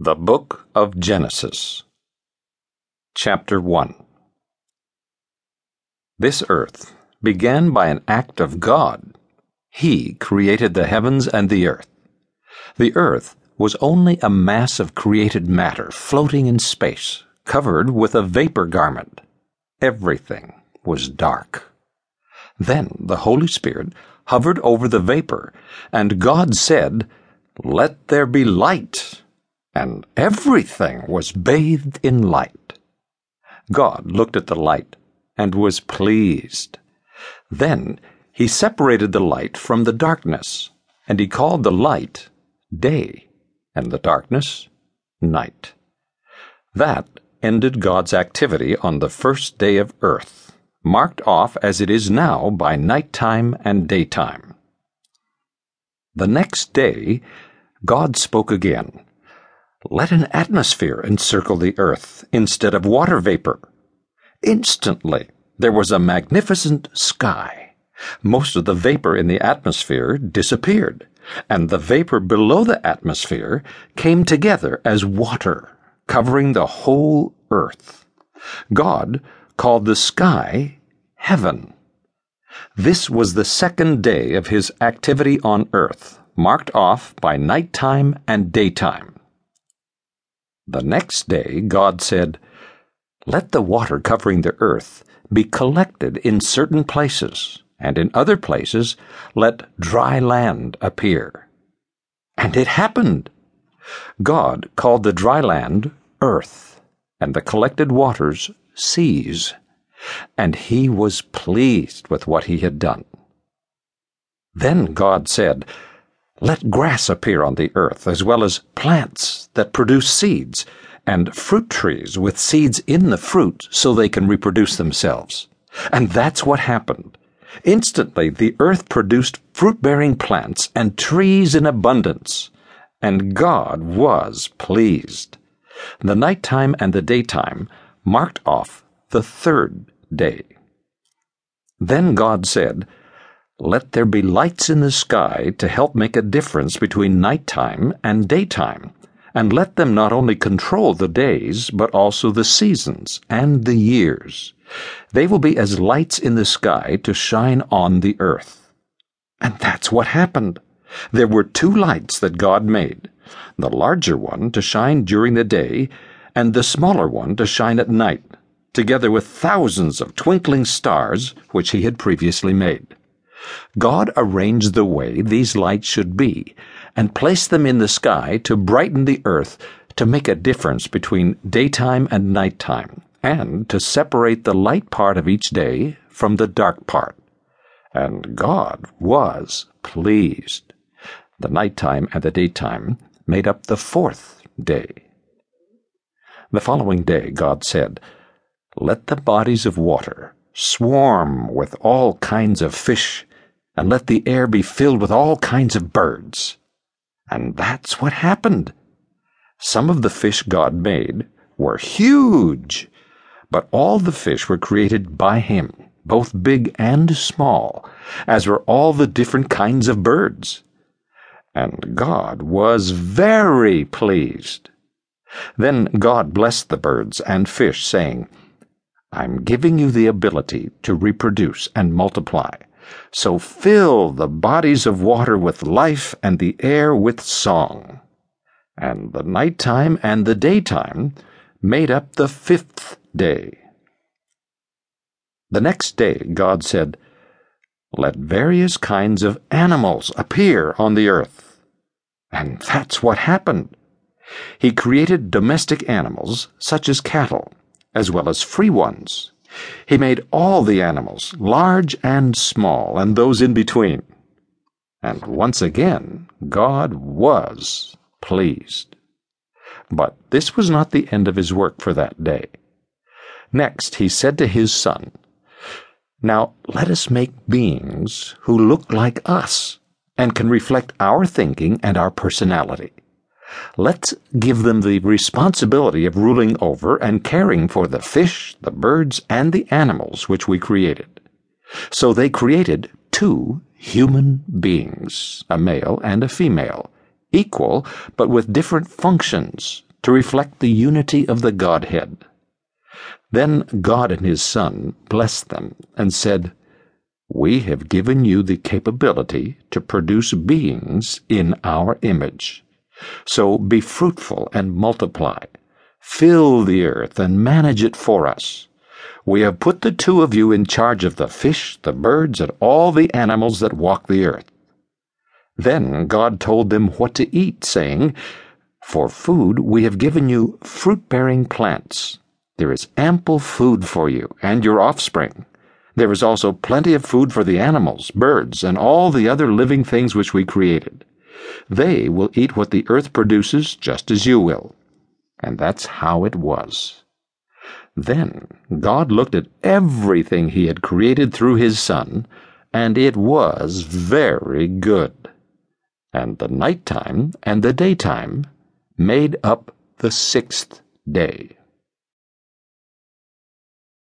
The Book of Genesis, Chapter 1 This earth began by an act of God. He created the heavens and the earth. The earth was only a mass of created matter floating in space, covered with a vapor garment. Everything was dark. Then the Holy Spirit hovered over the vapor, and God said, Let there be light and everything was bathed in light. God looked at the light and was pleased. Then he separated the light from the darkness, and he called the light day, and the darkness night. That ended God's activity on the first day of earth, marked off as it is now by nighttime and daytime. The next day, God spoke again let an atmosphere encircle the earth instead of water vapor. Instantly, there was a magnificent sky. Most of the vapor in the atmosphere disappeared, and the vapor below the atmosphere came together as water, covering the whole earth. God called the sky heaven. This was the second day of his activity on earth, marked off by nighttime and daytime. The next day God said, Let the water covering the earth be collected in certain places, and in other places let dry land appear. And it happened. God called the dry land earth, and the collected waters seas, and he was pleased with what he had done. Then God said, let grass appear on the earth, as well as plants that produce seeds, and fruit trees with seeds in the fruit so they can reproduce themselves. And that's what happened. Instantly, the earth produced fruit bearing plants and trees in abundance. And God was pleased. The nighttime and the daytime marked off the third day. Then God said, let there be lights in the sky to help make a difference between nighttime and daytime, and let them not only control the days, but also the seasons and the years. They will be as lights in the sky to shine on the earth. And that's what happened. There were two lights that God made the larger one to shine during the day, and the smaller one to shine at night, together with thousands of twinkling stars which He had previously made. God arranged the way these lights should be and placed them in the sky to brighten the earth to make a difference between daytime and nighttime and to separate the light part of each day from the dark part. And God was pleased. The nighttime and the daytime made up the fourth day. The following day God said, Let the bodies of water swarm with all kinds of fish and let the air be filled with all kinds of birds. And that's what happened. Some of the fish God made were huge, but all the fish were created by Him, both big and small, as were all the different kinds of birds. And God was very pleased. Then God blessed the birds and fish, saying, I'm giving you the ability to reproduce and multiply so fill the bodies of water with life and the air with song. And the nighttime and the daytime made up the fifth day. The next day God said, Let various kinds of animals appear on the earth. And that's what happened. He created domestic animals such as cattle, as well as free ones he made all the animals, large and small, and those in between. And once again, God was pleased. But this was not the end of his work for that day. Next, he said to his son, Now let us make beings who look like us and can reflect our thinking and our personality. Let's give them the responsibility of ruling over and caring for the fish, the birds, and the animals which we created. So they created two human beings, a male and a female, equal but with different functions to reflect the unity of the Godhead. Then God and His Son blessed them and said, We have given you the capability to produce beings in our image. So be fruitful and multiply. Fill the earth and manage it for us. We have put the two of you in charge of the fish, the birds, and all the animals that walk the earth. Then God told them what to eat, saying, For food we have given you fruit bearing plants. There is ample food for you and your offspring. There is also plenty of food for the animals, birds, and all the other living things which we created. They will eat what the earth produces just as you will. And that's how it was. Then God looked at everything He had created through His Son, and it was very good. And the nighttime and the daytime made up the sixth day.